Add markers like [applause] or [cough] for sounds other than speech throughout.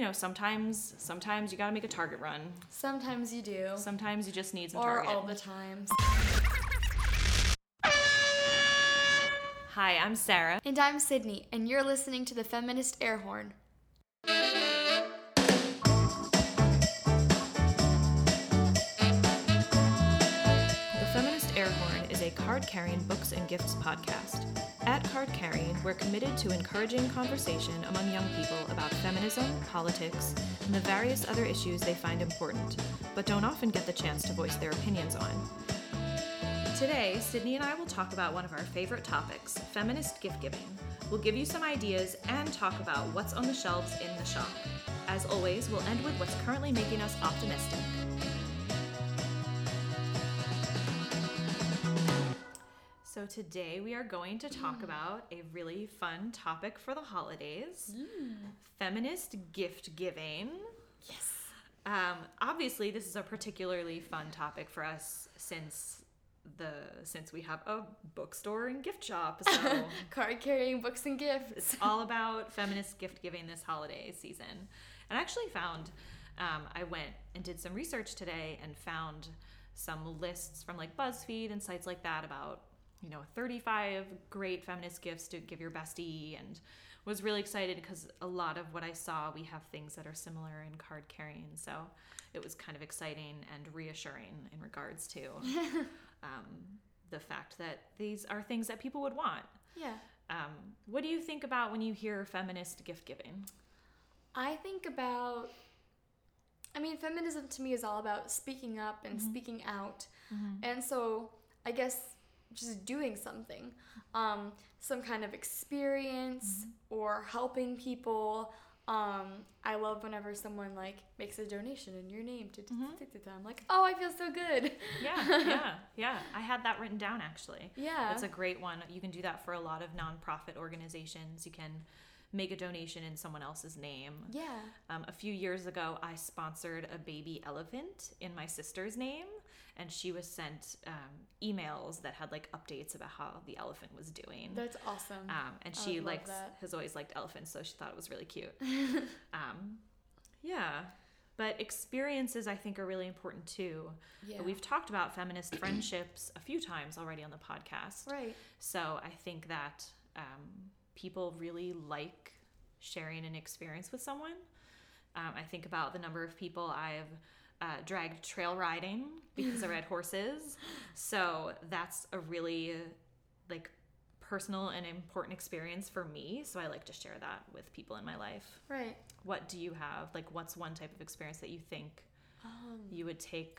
you know, sometimes sometimes you got to make a Target run. Sometimes you do. Sometimes you just need some or Target. all the times. Hi, I'm Sarah. And I'm Sydney, and you're listening to the Feminist Airhorn. The Feminist Airhorn is a card carrying books and gifts podcast. At Card Carrying, we're committed to encouraging conversation among young people about feminism, politics, and the various other issues they find important, but don't often get the chance to voice their opinions on. Today, Sydney and I will talk about one of our favorite topics feminist gift giving. We'll give you some ideas and talk about what's on the shelves in the shop. As always, we'll end with what's currently making us optimistic. So, today we are going to talk about a really fun topic for the holidays feminist gift giving. Yes. Um, obviously, this is a particularly fun topic for us since the since we have a bookstore and gift shop. So [laughs] Card carrying books and gifts. it's all about feminist gift giving this holiday season. And I actually found um, I went and did some research today and found some lists from like BuzzFeed and sites like that about you know 35 great feminist gifts to give your bestie and was really excited because a lot of what I saw we have things that are similar in card carrying so it was kind of exciting and reassuring in regards to [laughs] um, the fact that these are things that people would want Yeah. um, what do you think about when you hear feminist gift giving? I think about. I mean, feminism to me is all about speaking up and speaking out. And so I guess just doing something, um, some kind of experience or helping people. Um, I love whenever someone like makes a donation in your name to I'm like, oh, I feel so good. Yeah, [laughs] yeah, yeah. I had that written down actually. Yeah. That's a great one. You can do that for a lot of nonprofit organizations. You can make a donation in someone else's name. Yeah. Um, a few years ago, I sponsored a baby elephant in my sister's name, and she was sent um, emails that had like updates about how the elephant was doing. That's awesome. Um, and I she likes that. has always liked elephants, so she thought it was really cute. [laughs] um, yeah, but experiences I think are really important too. Yeah. We've talked about feminist friendships a few times already on the podcast. right. So I think that um, people really like sharing an experience with someone. Um, I think about the number of people I've uh, dragged trail riding because I ride [laughs] horses. So that's a really like personal and important experience for me. So I like to share that with people in my life. Right. What do you have? Like, what's one type of experience that you think Um, you would take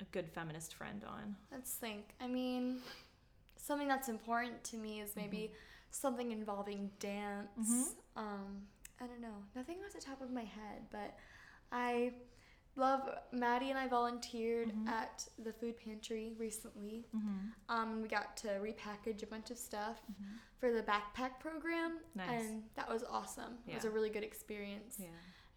a good feminist friend on? Let's think. I mean, something that's important to me is maybe something involving dance. Um, I don't know. Nothing off the top of my head, but I love Maddie and I volunteered at the food pantry recently. Um, we got to repackage a bunch of stuff for the backpack program, Nice. and that was awesome. It was a really good experience, Yeah.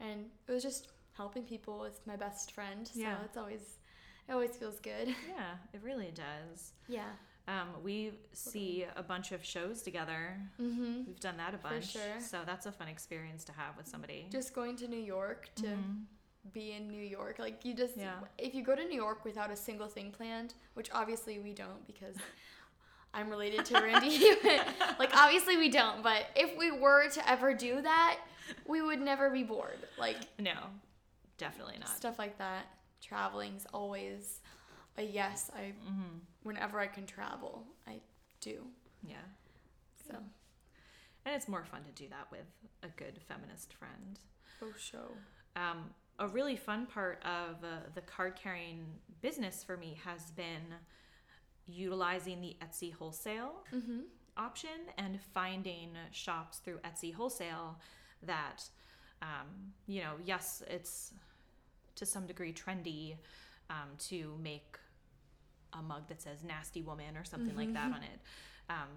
and it was just helping people with my best friend. So Yeah. it's always, it always feels good. [laughs] Yeah, it really does. Yeah. Um, we see a bunch of shows together. Mm-hmm. We've done that a bunch. sure. So that's a fun experience to have with somebody. Just going to New York to be in New York. Like, you just. Yeah. if you go to New York without a single thing planned, which obviously we don't because [laughs] I'm related to Randy. [laughs] like, obviously we don't, but if we were to ever do that, we would never be bored. Like, no, definitely not. stuff like that. Traveling's always a yes. I, Mm-hmm. whenever I can travel, I do. Yeah. So, And it's more fun to do that with a good feminist friend. for sure. Um, a really fun part of uh, the card carrying business for me has been utilizing the Etsy wholesale Mm-hmm. option and finding shops through Etsy wholesale that, um, you know, yes, it's to some degree trendy um, to make a mug that says nasty woman or something like that on it. Um,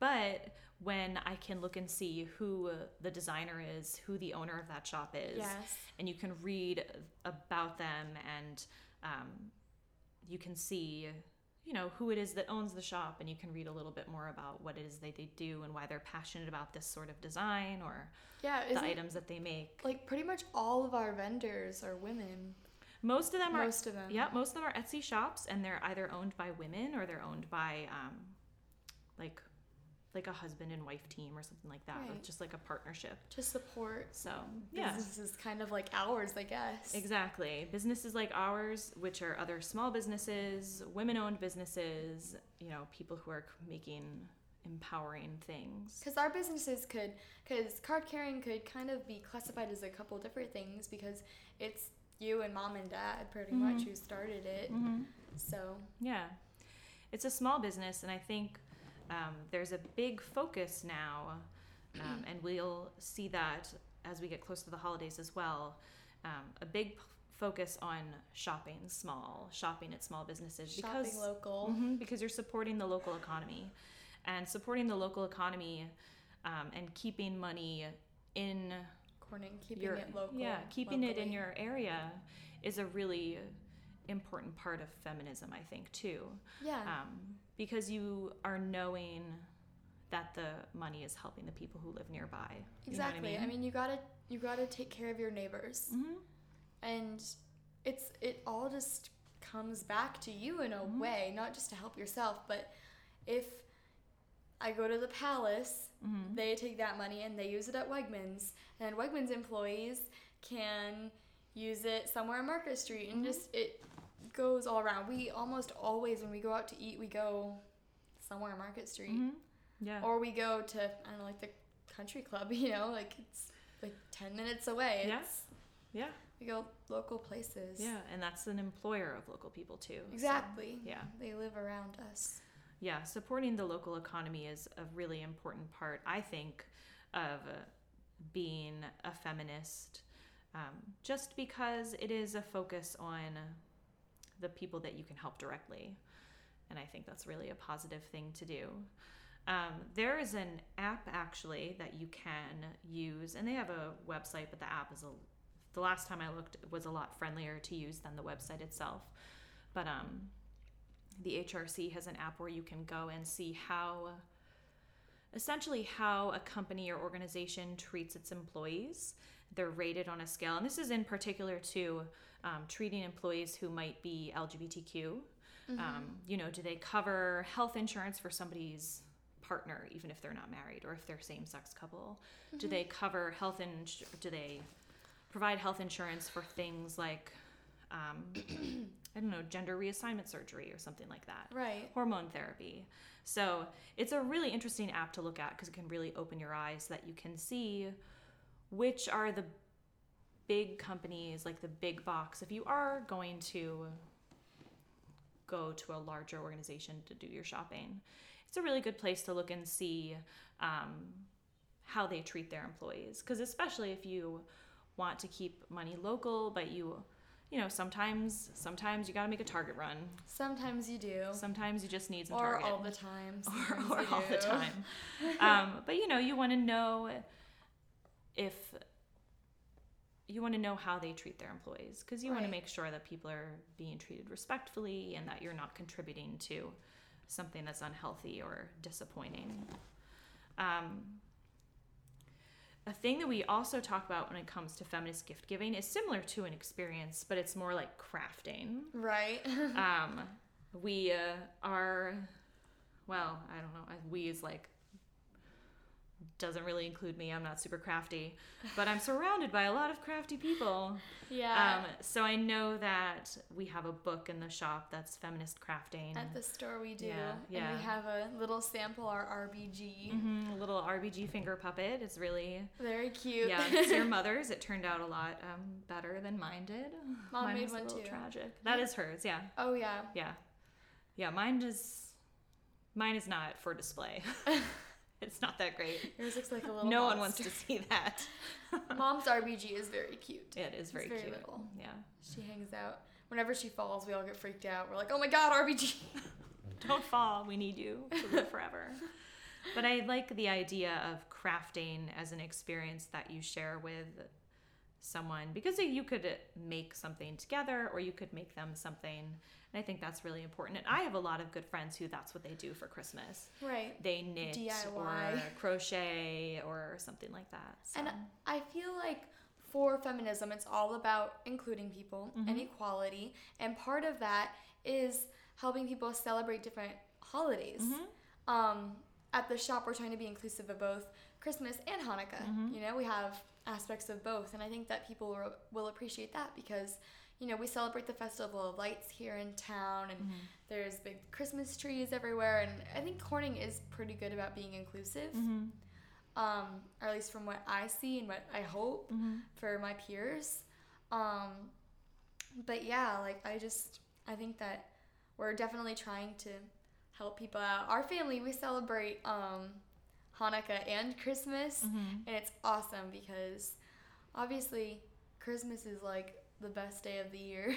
but when I can look and see who the designer is, who the owner of that shop is, Yes. and you can read about them and um, you can see you know who it is that owns the shop and you can read a little bit more about what it is that they do and why they're passionate about this sort of design or Yeah, the items that they make like pretty much all of our vendors are women. most of them are Most of them. yeah most of them are etsy shops and they're either owned by women or they're owned by um, like like a husband and wife team or something like that or just like a partnership To support so yeah businesses kind of like ours, I guess. Exactly. Businesses like ours, which are other small businesses, women owned businesses, you know, people who are making empowering things. Because our businesses could, because card carrying could kind of be classified as a couple different things because it's you and mom and dad pretty Mm-hmm. much who started it. So, Yeah. It's a small business, and I think um, there's a big focus now, um, and we'll see that as we get close to the holidays as well. Um, a big p- focus on shopping small, shopping at small businesses shopping because local. Mhm, because you're supporting the local economy and supporting the local economy um, and keeping money in Corning, keeping your it local. yeah keeping it in your area is a really important part of feminism i think too Yeah. um, because you are knowing that the money is helping the people who live nearby You know what exactly. I, mean? you gotta you gotta take care of your neighbors, Mhm. and it's it all just comes back to you in a Mm-hmm. way, not just to help yourself, but if I go to the palace, Mm-hmm. they take that money and they use it at Wegmans, and Wegmans employees can use it somewhere on Market Street, and Mm-hmm. just it goes all around. We almost always, when we go out to eat, we go somewhere on Market Street, Mhm. yeah or we go to I don't know, like the country club. [laughs] You know, like it's like ten minutes away. Yeah. Yeah we go local places. yeah and that's an employer of local people too so, Exactly. yeah They live around us. yeah, supporting the local economy is a really important part, I think, of uh, being a feminist, um, just because it is a focus on the people that you can help directly. And I think that's really a positive thing to do. Um, there is an app actually that you can use, and they have a website, but the app is a the last time I looked was a lot friendlier to use than the website itself. But um, the HRC has an app where you can go and see how essentially how a company or organization treats its employees. They're rated on a scale, and this is in particular to um, treating employees who might be LGBTQ. Um, you know, do they cover health insurance for somebody's partner, even if they're not married, or if they're same-sex couple? Do they cover health ins? Do they provide health insurance for things like um, [clears throat] I don't know, gender reassignment surgery or something like that. Right. Hormone therapy. So it's a really interesting app to look at because it can really open your eyes so that you can see which are the big companies, like the big box. If you are going to go to a larger organization to do your shopping, it's a really good place to look and see um, how they treat their employees. Because especially if you want to keep money local, but you you know, sometimes sometimes you got to make a target run. Sometimes you do. Sometimes you just need some or target. all the time. [laughs] or, Sometimes or you all the time. [laughs] um, but you know, you want to know if you want to know how they treat their employees because you want to make sure that people are being treated respectfully and that you're not contributing to something that's unhealthy or disappointing. Um, a thing that we also talk about when it comes to feminist gift giving is similar to an experience, but it's more like crafting Right. [laughs] um, we uh, are, well, I don't know. We is like doesn't really include me. I'm not super crafty, but I'm surrounded by a lot of crafty people. yeah. Um, so I know that we have a book in the shop that's feminist crafting. At the store we do. Yeah, And we have a little sample, our RBG. Mhm, a little RBG finger puppet. It's really Very cute. yeah. It's your [laughs] mother's. It turned out a lot um, better than mine did. Mom mine made was one a little too. tragic. That is hers. Yeah. oh yeah. Yeah. Yeah, mine is mine is not for display. [laughs] [laughs] it's not that great. Yours looks like a [laughs] little No one wants to see that. [laughs] Mom's RBG is very cute. It is very, very cute. little. Yeah. She hangs out. Whenever she falls, we all get freaked out. We're like, oh my god, RBG. Don't fall. We need you to live forever. but I like the idea of crafting as an experience that you share with someone because you could make something together or you could make them something and i think that's really important and i have a lot of good friends who that's what they do for christmas Right. they knit DIY. or [laughs] crochet or something like that so. And I feel like for feminism, it's all about including people and equality. And part of that is helping people celebrate different holidays. Um, at the shop, we're trying to be inclusive of both Christmas and Hanukkah. You know, we have aspects of both. And I think that people will, will appreciate that because, you know, we celebrate the Festival of Lights here in town and there's big Christmas trees everywhere. And I think Corning is pretty good about being inclusive um, or at least from what I see and what I hope for my peers. Um, but yeah, like I just I think that we're definitely trying to help people out. Our family we celebrate um, Hanukkah and Christmas, and it's awesome because obviously Christmas is like the best day of the year.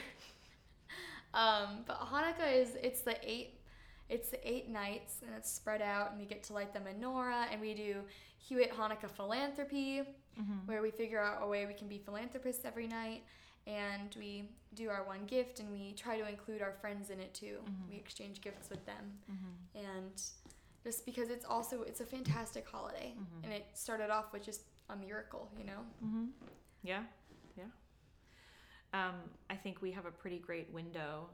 [laughs] um, but Hanukkah is it's the eight it's the eight nights and it's spread out and we get to light the menorah and we do Hewitt Hanukkah philanthropy where we figure out a way we can be philanthropists every night and we do our one gift and we try to include our friends in it too. Mm-hmm. We exchange gifts with them mm-hmm. and just because it's also it's a fantastic holiday mm-hmm. and it started off with just a miracle, you know. yeah yeah um, i think we have a pretty great window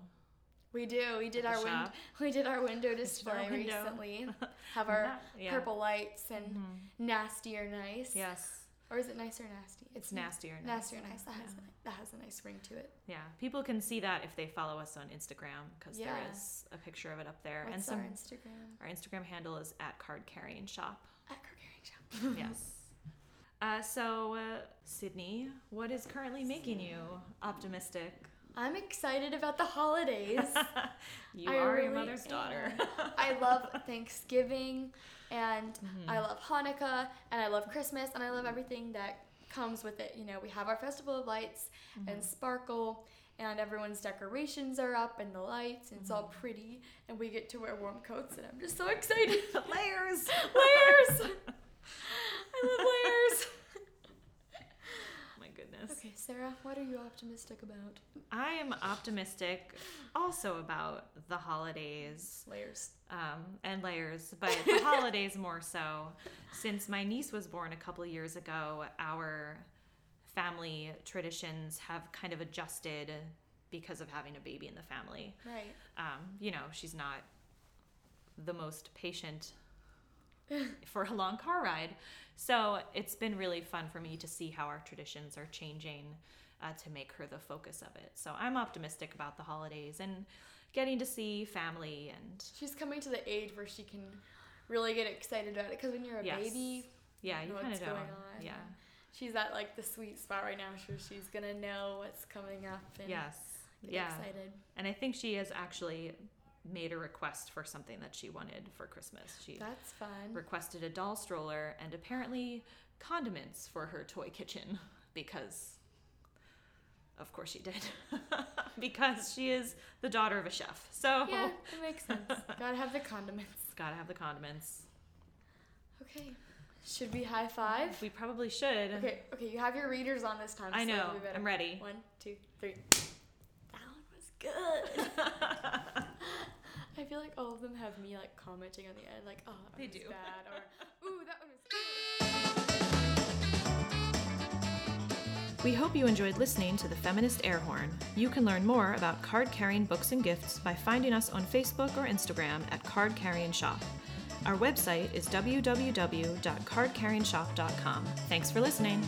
We do. We did our win- [laughs] we did our window our display window. recently. [laughs] Have our yeah. purple lights and nasty or nice. yes Or is it nice or nasty? it's nasty or nice. nasty or nice. That has a, that has a nice ring to it. Yeah, people can see that if they follow us on Instagram because there Yeah. is a picture of it up there. and What's some our Instagram? our Instagram handle is at card carrying shop. At Card Carrying Shop. [laughs] yes. Uh, so, uh, Sydney, what is currently making you optimistic? I'm excited about the holidays. [laughs] You I are your really mother's daughter. I love [laughs] Thanksgiving and Mm-hmm. I love Hanukkah and I love Christmas and I love everything that comes with it. You know, we have our Festival of Lights Mm-hmm. and sparkle and everyone's decorations are up and the lights and it's all Mm-hmm. pretty and we get to wear warm coats and I'm just so excited. [laughs] Layers. layers! I love layers. My goodness. Okay, Sarah, what are you optimistic about? I am optimistic also about the holidays. Layers. um, and layers, but the [laughs] holidays more so. Since my niece was born a couple of years ago, our family traditions have kind of adjusted because of having a baby in the family. Right. Um, you know, she's not the most patient [laughs] for a long car ride. So it's been really fun for me to see how our traditions are changing uh, to make her the focus of it. So I'm optimistic about the holidays and getting to see family and She's coming to the age where she can really get excited about it because when you're a Yes. baby, yeah, you know kind of going on. Yeah. she's at like the sweet spot right now Sure, she's gonna know what's coming up and Yes. get Yeah. excited. And I think she has actually made a request for something that she wanted for Christmas. She That's fun. requested a doll stroller and apparently condiments for her toy kitchen [laughs] because of course she did [laughs] because she is the daughter of a chef so Yeah, it makes sense. Gotta have the condiments. gotta have the condiments Okay. Should we high five? we probably should Okay, okay, you have your readers on this time. i so know i'm ready One, two, three. That one was good. [laughs] I feel like all of them have me like commenting on the end, like, oh, that They one was do. bad, or [laughs] ooh, that one was good. We hope you enjoyed listening to the Feminist Airhorn. You can learn more about card carrying books and gifts by finding us on Facebook or Instagram at Card Carrying Shop. Our website is www.cardcarryingshop.com. Thanks for listening.